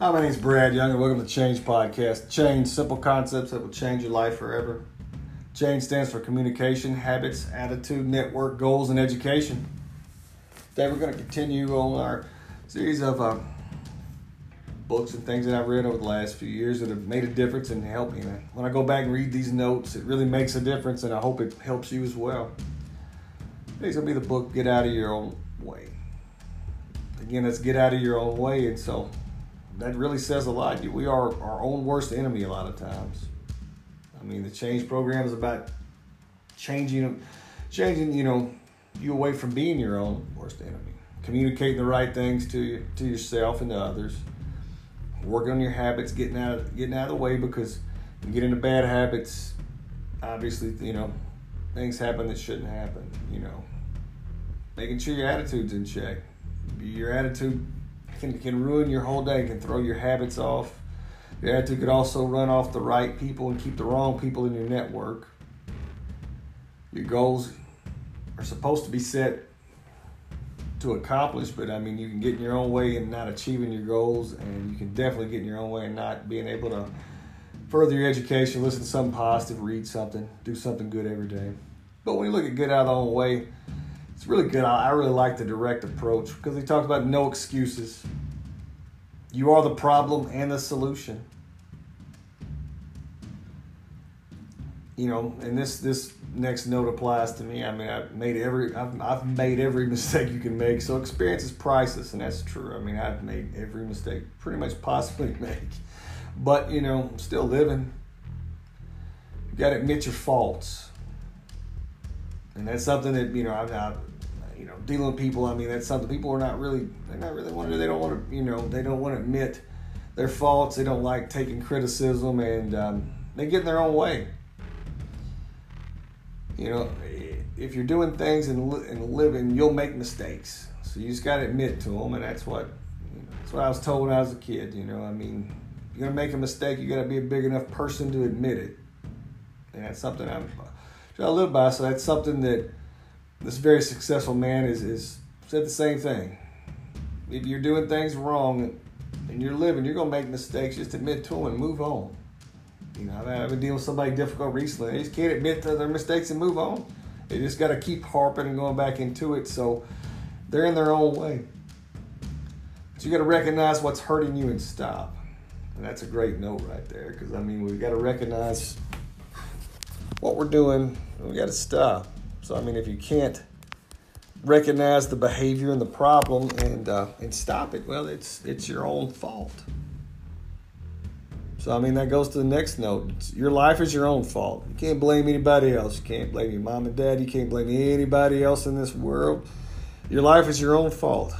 Hi, my name is Brad Young, and welcome to Change Podcast. Change, simple concepts that will change your life forever. Change stands for communication, habits, attitude, network, goals, and education. Today, we're going to continue on our series of uh, books and things that I've read over the last few years that have made a difference and helped me. When I go back and read these notes, it really makes a difference, and I hope it helps you as well. Today's going to be the book Get Out of Your Own Way. Again, let's get out of your own way, and so that really says a lot. We are our own worst enemy a lot of times. I mean, the change program is about changing, changing, you know, you away from being your own worst enemy. Communicating the right things to you, to yourself and to others. Working on your habits, getting out of getting out of the way because you get into bad habits. Obviously, you know, things happen that shouldn't happen. You know, making sure your attitude's in check. Your attitude can, can ruin your whole day, can throw your habits off. Your attitude could also run off the right people and keep the wrong people in your network. Your goals are supposed to be set to accomplish, but I mean, you can get in your own way and not achieving your goals, and you can definitely get in your own way and not being able to further your education, listen to something positive, read something, do something good every day. But when you look at get out of the way, it's really good. I really like the direct approach because he talks about no excuses. You are the problem and the solution. You know, and this this next note applies to me. I mean, I've made every I've, I've made every mistake you can make. So experience is priceless, and that's true. I mean, I've made every mistake pretty much possibly make, but you know, I'm still living. You got to admit your faults, and that's something that you know I've, I've you know dealing with people. I mean, that's something people are not really they're not really want to. They don't want to you know they don't want to admit their faults. They don't like taking criticism, and um, they get in their own way you know, if you're doing things and, and living, you'll make mistakes. So you just got to admit to them, and that's what you know, that's what I was told when I was a kid. You know, I mean, you're gonna make a mistake, you got to be a big enough person to admit it, and that's something I'm to live by. So that's something that this very successful man is is said the same thing. If you're doing things wrong and you're living, you're gonna make mistakes. Just admit to them and move on. You know, I've been dealing with somebody difficult recently. They just can't admit to their mistakes and move on. They just got to keep harping and going back into it. So they're in their own way. But you got to recognize what's hurting you and stop. And that's a great note right there because, I mean, we've got to recognize what we're doing we got to stop. So, I mean, if you can't recognize the behavior and the problem and, uh, and stop it, well, it's, it's your own fault. So I mean that goes to the next note. It's, your life is your own fault. You can't blame anybody else. You can't blame your mom and dad. You can't blame anybody else in this world. Your life is your own fault.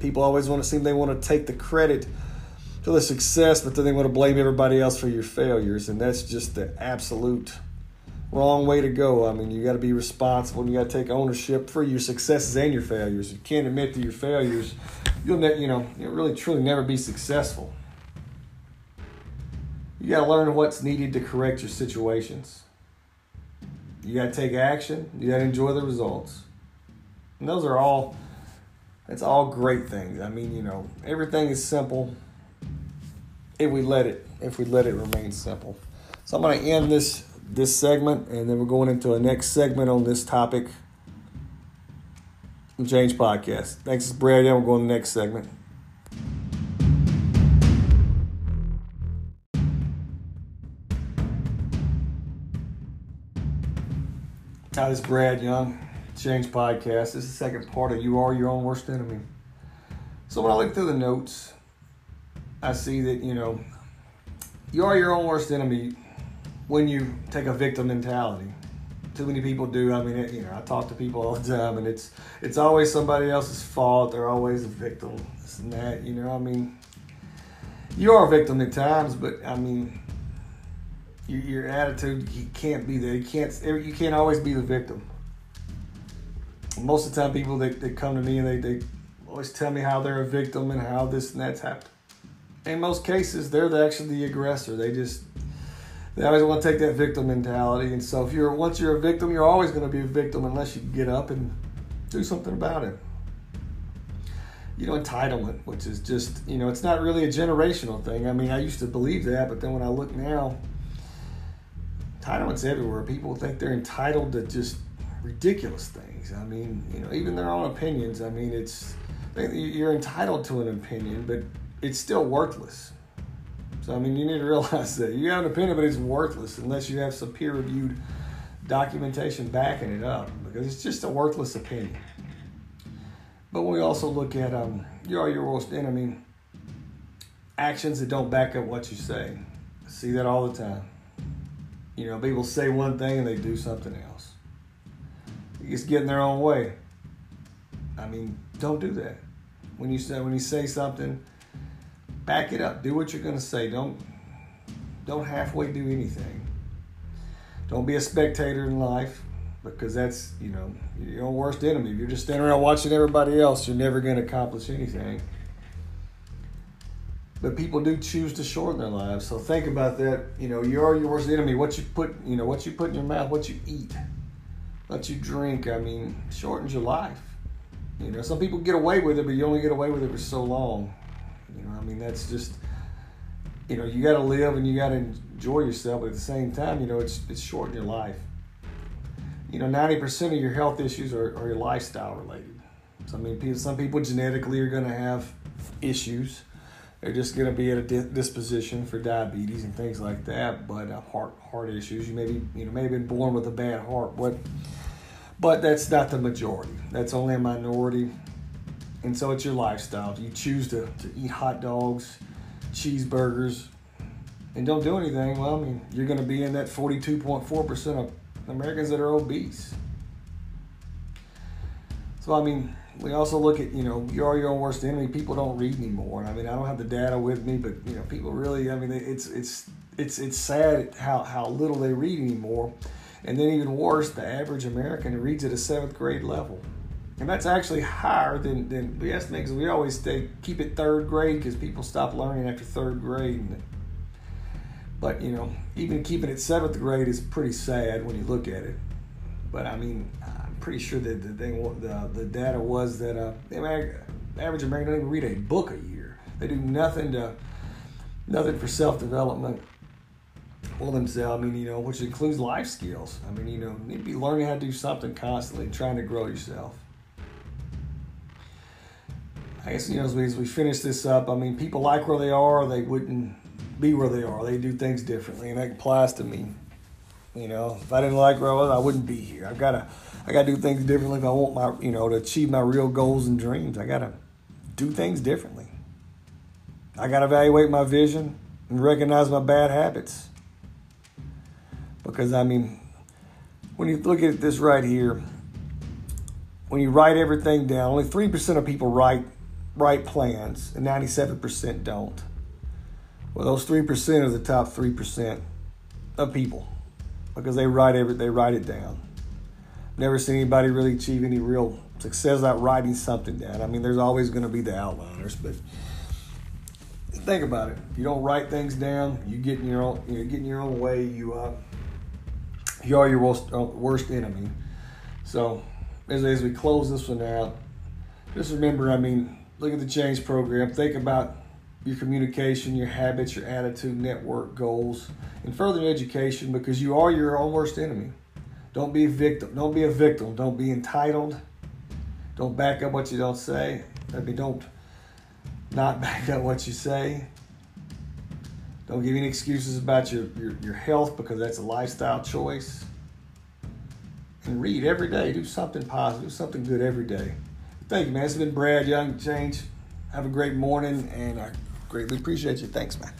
People always want to seem they want to take the credit for the success, but then they want to blame everybody else for your failures, and that's just the absolute wrong way to go. I mean, you got to be responsible. and You got to take ownership for your successes and your failures. You can't admit to your failures, you'll ne- you know you'll really truly never be successful. You got to learn what's needed to correct your situations. You got to take action. You got to enjoy the results. And those are all, that's all great things. I mean, you know, everything is simple if we let it, if we let it remain simple. So I'm going to end this this segment, and then we're going into a next segment on this topic. Change podcast. Thanks, it's Brad. We're going to the next segment. Hi, this is Brad Young, Change Podcast. This is the second part of You Are Your Own Worst Enemy. So when I look through the notes, I see that, you know, you are your own worst enemy when you take a victim mentality. Too many people do. I mean, it, you know, I talk to people all the time, and it's it's always somebody else's fault. They're always a victim. This and that. You know, I mean, you are a victim at times, but I mean, your, your attitude you can't be there. You can't you can't always be the victim. Most of the time, people that, that come to me and they, they always tell me how they're a victim and how this and that's happened. In most cases, they're the, actually the aggressor. They just they always want to take that victim mentality. And so, if you're once you're a victim, you're always going to be a victim unless you get up and do something about it. you know, entitlement, which is just, you know, it's not really a generational thing. I mean, I used to believe that, but then when I look now, entitlement's everywhere. People think they're entitled to just ridiculous things. I mean, you know, even their own opinions. I mean, it's you're entitled to an opinion, but it's still worthless. So I mean, you need to realize that you have an opinion, but it's worthless unless you have some peer-reviewed documentation backing it up, because it's just a worthless opinion. But we also look at um, you are your worst enemy. Actions that don't back up what you say. I see that all the time. You know, people say one thing and they do something else. You just get in their own way. I mean, don't do that. When you say when you say something, back it up. Do what you're going to say. Don't don't halfway do anything. Don't be a spectator in life because that's you know your own worst enemy. If you're just standing around watching everybody else, you're never going to accomplish anything. But people do choose to shorten their lives, so think about that. You know, you are your worst enemy. What you put, you know, what you put in your mouth, what you eat, what you drink. I mean, shortens your life. You know, some people get away with it, but you only get away with it for so long. You know, I mean, that's just, you know, you got to live and you got to enjoy yourself, but at the same time, you know, it's it's shortening your life you know, 90% of your health issues are, are lifestyle related. So, I mean, people, some people genetically are going to have issues. They're just going to be at a disposition for diabetes and things like that. But uh, heart heart issues, you maybe you know may have been born with a bad heart. But but that's not the majority. That's only a minority. And so it's your lifestyle. You choose to, to eat hot dogs, cheeseburgers, and don't do anything, well, I mean, you're going to be in that 42.4% of Americans that are obese. So I mean, we also look at you know you are your own worst enemy. People don't read anymore. And I mean, I don't have the data with me, but you know, people really. I mean, it's it's it's it's sad how how little they read anymore. And then even worse, the average American reads at a seventh grade level, and that's actually higher than than we estimate because we always stay keep it third grade because people stop learning after third grade. And, but you know, even keeping it seventh grade is pretty sad when you look at it. But I mean, I'm pretty sure that the thing, the, the data was that uh, the average American don't even read a book a year. They do nothing to, nothing for self development for themselves. I mean, you know, which includes life skills. I mean, you know, you need to be learning how to do something constantly, trying to grow yourself. I guess you know as we, as we finish this up, I mean, people like where they are. They wouldn't be where they are. They do things differently, and that applies to me. You know, if I didn't like where I was, I wouldn't be here. I've got to, I got to do things differently if I want my, you know, to achieve my real goals and dreams. I got to do things differently. I got to evaluate my vision and recognize my bad habits. Because I mean, when you look at this right here, when you write everything down, only three percent of people write write plans, and ninety-seven percent don't. Well, those three percent are the top three percent of people because they write every they write it down. Never seen anybody really achieve any real success without writing something down. I mean, there's always going to be the outliners, but think about it. If you don't write things down, you get in your own you get in your own way. You uh, you are your worst, uh, worst enemy. So as as we close this one out, just remember. I mean, look at the change program. Think about your communication, your habits, your attitude, network, goals, and further education because you are your own worst enemy. Don't be a victim. Don't be a victim. Don't be entitled. Don't back up what you don't say. I mean, don't not back up what you say. Don't give any excuses about your, your, your health because that's a lifestyle choice. And read every day. Do something positive. Do something good every day. Thank you, man. It's been Brad Young Change. Have a great morning and I greatly appreciate you. Thanks, man.